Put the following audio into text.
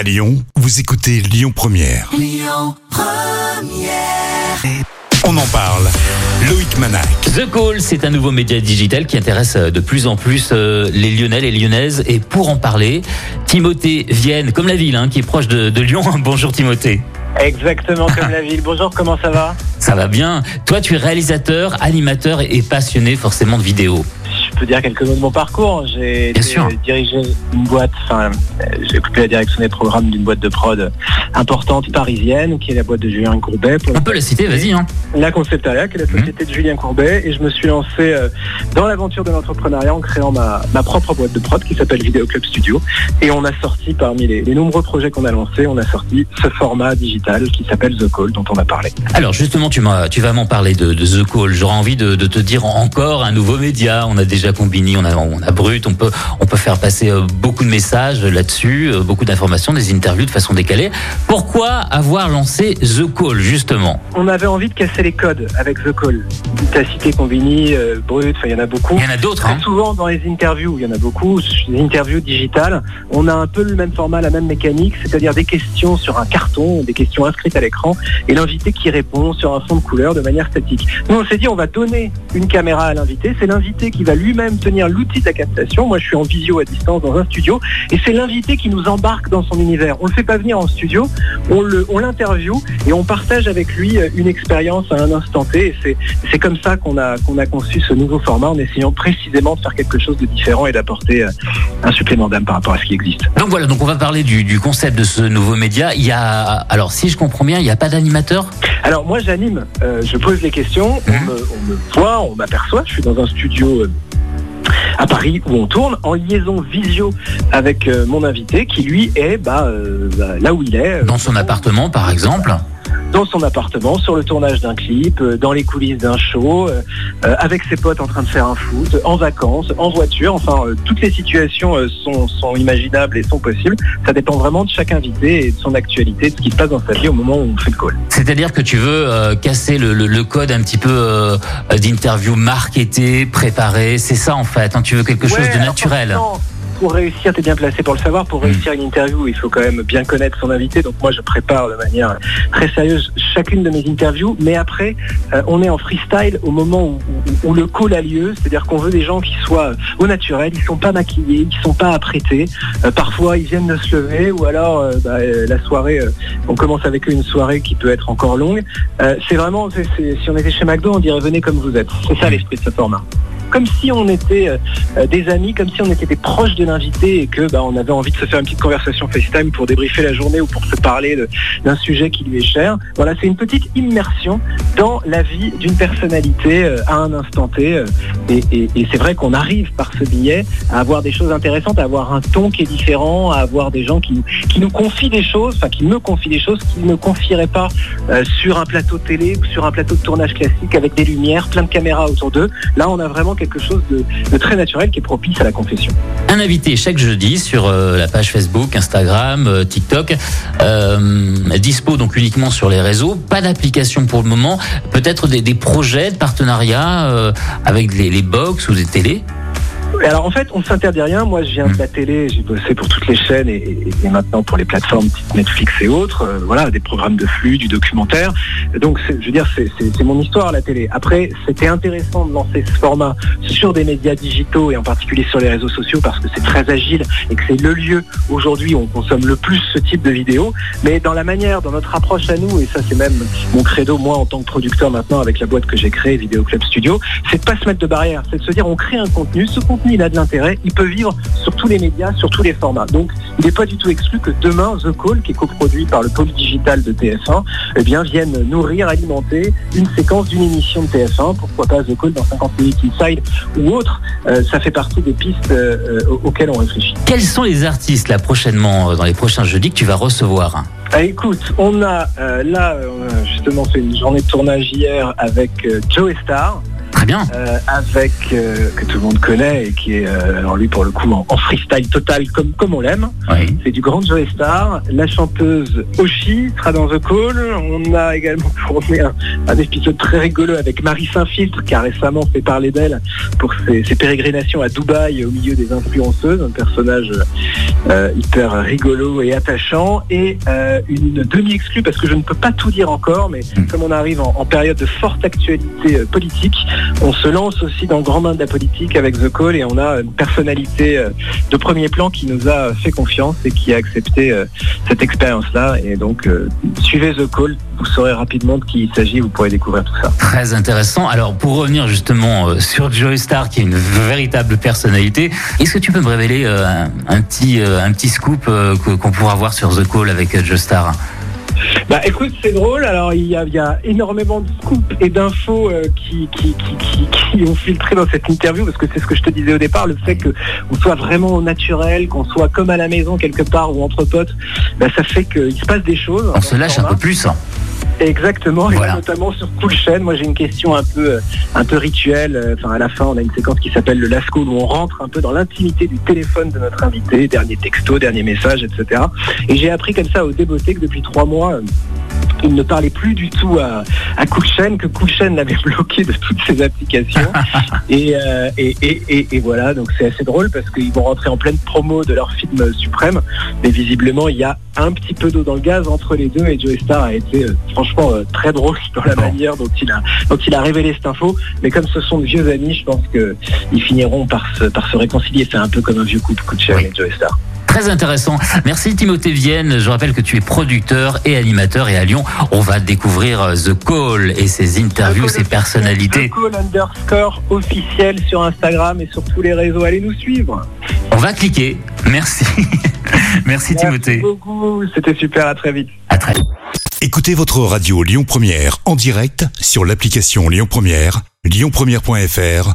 À Lyon, vous écoutez Lyon Première. On en parle. Loïc Manac. The Call, c'est un nouveau média digital qui intéresse euh, de plus en plus euh, les Lyonnais, les Lyonnaises. Et pour en parler, Timothée Vienne, comme la ville, hein, qui est proche de, de Lyon. Bonjour Timothée. Exactement comme la ville. Bonjour, comment ça va? Ça va bien. Toi, tu es réalisateur, animateur et passionné forcément de vidéo. Peux dire quelques mots de mon parcours. J'ai dirigé une boîte, enfin, j'ai occupé la direction des programmes d'une boîte de prod importante parisienne, qui est la boîte de Julien Courbet. Pour On peut la citer, vas-y. Hein. la Conceptaria, qui est la société de Julien Courbet, et je me suis lancé euh, dans l'aventure de l'entrepreneuriat en créant ma, ma propre boîte de prod qui s'appelle Vidéo Club Studio. Et on a sorti parmi les, les nombreux projets qu'on a lancés, on a sorti ce format digital qui s'appelle The Call, dont on a parlé. Alors justement, tu, tu vas m'en parler de, de The Call. J'aurais envie de, de te dire encore un nouveau média. On a déjà combiné, on a, on a Brut, on peut, on peut faire passer euh, beaucoup de messages là-dessus, euh, beaucoup d'informations, des interviews de façon décalée. Pourquoi avoir lancé The Call justement? On avait envie de casser les codes avec The Call. T'as cité Combini, euh, Brut, il y en a beaucoup. Il y en a d'autres. Hein souvent dans les interviews, il y en a beaucoup, les interviews digitales, on a un peu le même format, la même mécanique, c'est-à-dire des questions sur un carton, des questions inscrites à l'écran, et l'invité qui répond sur un fond de couleur de manière statique. Nous on s'est dit on va donner une caméra à l'invité, c'est l'invité qui va lui-même tenir l'outil de la captation, moi je suis en visio à distance dans un studio, et c'est l'invité qui nous embarque dans son univers. On ne le fait pas venir en studio, on le- on l'interview et on partage avec lui euh, une expérience à un instant T, et c'est c'est comme ça qu'on a, qu'on a conçu ce nouveau format en essayant précisément de faire quelque chose de différent et d'apporter euh, un supplément d'âme par rapport à ce qui existe. Donc voilà, donc on va parler du, du concept de ce nouveau média. Il y a, alors si je comprends bien, il n'y a pas d'animateur? Alors moi j'anime, euh, je pose les questions, on, me, on me voit, on m'aperçoit, je suis dans un studio à Paris où on tourne en liaison visio avec euh, mon invité qui lui est bah, euh, bah, là où il est, euh, dans son appartement par exemple. Dans son appartement, sur le tournage d'un clip, euh, dans les coulisses d'un show, euh, euh, avec ses potes en train de faire un foot, en vacances, en voiture, enfin euh, toutes les situations euh, sont, sont imaginables et sont possibles. Ça dépend vraiment de chaque invité et de son actualité, de ce qui se passe dans sa vie au moment où on fait le call. C'est-à-dire que tu veux casser le, le- le code un petit peu d'interview marketée, préparée. C'est ça en fait. hein. tu veux quelque chose de naturel. Pour réussir, tu es bien placé pour le savoir, pour réussir une interview, il faut quand même bien connaître son invité. Donc moi, je prépare de manière très sérieuse chacune de mes interviews. Mais après, euh, on est en freestyle au moment où, le call a lieu. C'est-à-dire qu'on veut des gens qui soient au naturel, ils sont pas maquillés, ils sont pas apprêtés. Euh, parfois, ils viennent de se lever ou alors euh, bah, la soirée, on commence avec eux une soirée qui peut être encore longue. C'est vraiment, si on était chez McDo, on dirait venez comme vous êtes. C'est ça l'esprit de ce format comme si on était euh, euh, des amis, comme si on était des proches de l'invité et que bah, on avait envie de se faire une petite conversation FaceTime pour débriefer la journée ou pour se parler d'un sujet qui lui est cher. Voilà, c'est une petite immersion dans la vie d'une personnalité euh, à un instant T. et c'est vrai qu'on arrive par ce billet à avoir des choses intéressantes, à avoir un ton qui est différent, à avoir des gens qui, qui nous confient des choses, enfin qui me confient des choses qu'ils ne confieraient pas sur un plateau télé ou sur un plateau de tournage classique avec des lumières, plein de caméras autour d'eux. Là, on a vraiment quelque chose de, très naturel qui est propice à la confession. Un invité chaque jeudi sur euh, la page Facebook, Instagram, euh, TikTok, euh, dispo donc uniquement sur les réseaux. Pas d'application pour le moment. Peut-être des, projets de partenariat avec les, les box ou des télés? Alors en fait, on ne s'interdit rien. Moi, je viens de la télé, j'ai bossé pour toutes les chaînes et, et- et maintenant pour les plateformes Netflix et autres. euh, voilà, des programmes de flux, du documentaire. Donc, je veux dire, c'est mon histoire la télé. Après, c'était intéressant de lancer ce format sur des médias digitaux et en particulier sur les réseaux sociaux parce que c'est très agile et que c'est le lieu aujourd'hui où on consomme le plus ce type de vidéos. Mais dans la manière, dans notre approche à nous, et ça c'est même mon credo moi en tant que producteur maintenant avec la boîte que j'ai créée, Vidéo Club Studio, c'est de pas se mettre de barrière, c'est de se dire on crée un contenu, ce contenu il a de l'intérêt, il peut vivre sur tous les médias, sur tous les formats. Donc il n'est pas du tout exclu que demain The Call, qui est coproduit par le pôle digital de TF1, eh bien vienne nourrir, alimenter une séquence d'une émission de TF1, pourquoi pas The Call dans 50 minutes inside ou autre. Euh, ça fait partie des pistes euh, euh, auxquelles on réfléchit. Quels sont les artistes là prochainement dans les prochains jeudis que tu vas recevoir? Ah, écoute, on a euh, là on a justement fait une journée de tournage hier avec Joe Star. Bien. euh, avec euh, que tout le monde connaît et qui est euh, alors lui pour le coup en, en freestyle total comme comme on l'aime. Oui. C'est du grand Joe Star. La chanteuse Oshi sera dans The Call. On a également tourné un, un épisode très rigolo avec Marie Saint-Filtre qui a récemment fait parler d'elle pour ses, ses pérégrinations à Dubaï au milieu des influenceuses. Un personnage hyper rigolo et attachant. Et une demi-exclue parce que je ne peux pas tout dire encore, mais Mm. comme on arrive en, en période de forte actualité politique, on se lance aussi dans le grand bain de la politique avec The Call et on a une personnalité euh, de premier plan qui nous a fait confiance et qui a accepté euh, cette expérience-là. Et donc, euh, suivez The Call, vous saurez rapidement de qui il s'agit, vous pourrez découvrir tout ça. Très intéressant. Alors, pour revenir justement sur Joey Star, qui est une véritable personnalité, est-ce que tu peux me révéler un, petit, un petit scoop qu'on pourra voir sur The Call avec Joe Star? Bah écoute, c'est drôle. Alors il y a, il y a énormément de scoops et d'infos euh, qui, qui, qui, qui, qui ont filtré dans cette interview parce que c'est ce que je te disais au départ, le fait que on soit vraiment au naturel, qu'on soit comme à la maison quelque part ou entre potes, bah, ça fait qu'il se passe des choses. On se lâche un peu plus. hein. Exactement, et notamment sur Cool Chain. Moi, j'ai une question un peu, euh, un peu rituelle. Euh, Enfin, à la fin, on a une séquence qui s'appelle le Last Call où on rentre un peu dans l'intimité du téléphone de notre invité, dernier texto, dernier message, etc. Et j'ai appris comme ça au débeauté que depuis trois mois, euh, il ne parlait plus du tout à, à que Chain l'avait bloqué de toutes ses applications. et, euh, et, et, et- et voilà, donc c'est assez drôle parce qu'ils vont rentrer en pleine promo de leur film suprême. Mais visiblement, il y a un petit peu d'eau dans le gaz entre les deux et Joey Star a été euh, franchement euh, très drôle dans la manière dont il, a, dont il a révélé cette info. Mais comme ce sont de vieux amis, je pense qu'ils finiront par se, par se réconcilier. C'est un peu comme un vieux couple, Oui. et Joey Star. Très intéressant. Merci Timothée Vienne. Je rappelle que tu es producteur et animateur et à Lyon, on va découvrir euh, The Call et ses interviews, ses personnalités. The Call underscore officiel sur Instagram et sur tous les réseaux. Allez nous suivre. On va cliquer. Merci. Merci Timothée. Merci beaucoup. C'était super. À très vite. À très Écoutez votre radio Lyon Première en direct sur l'application Lyon Première, lyonpremière.fr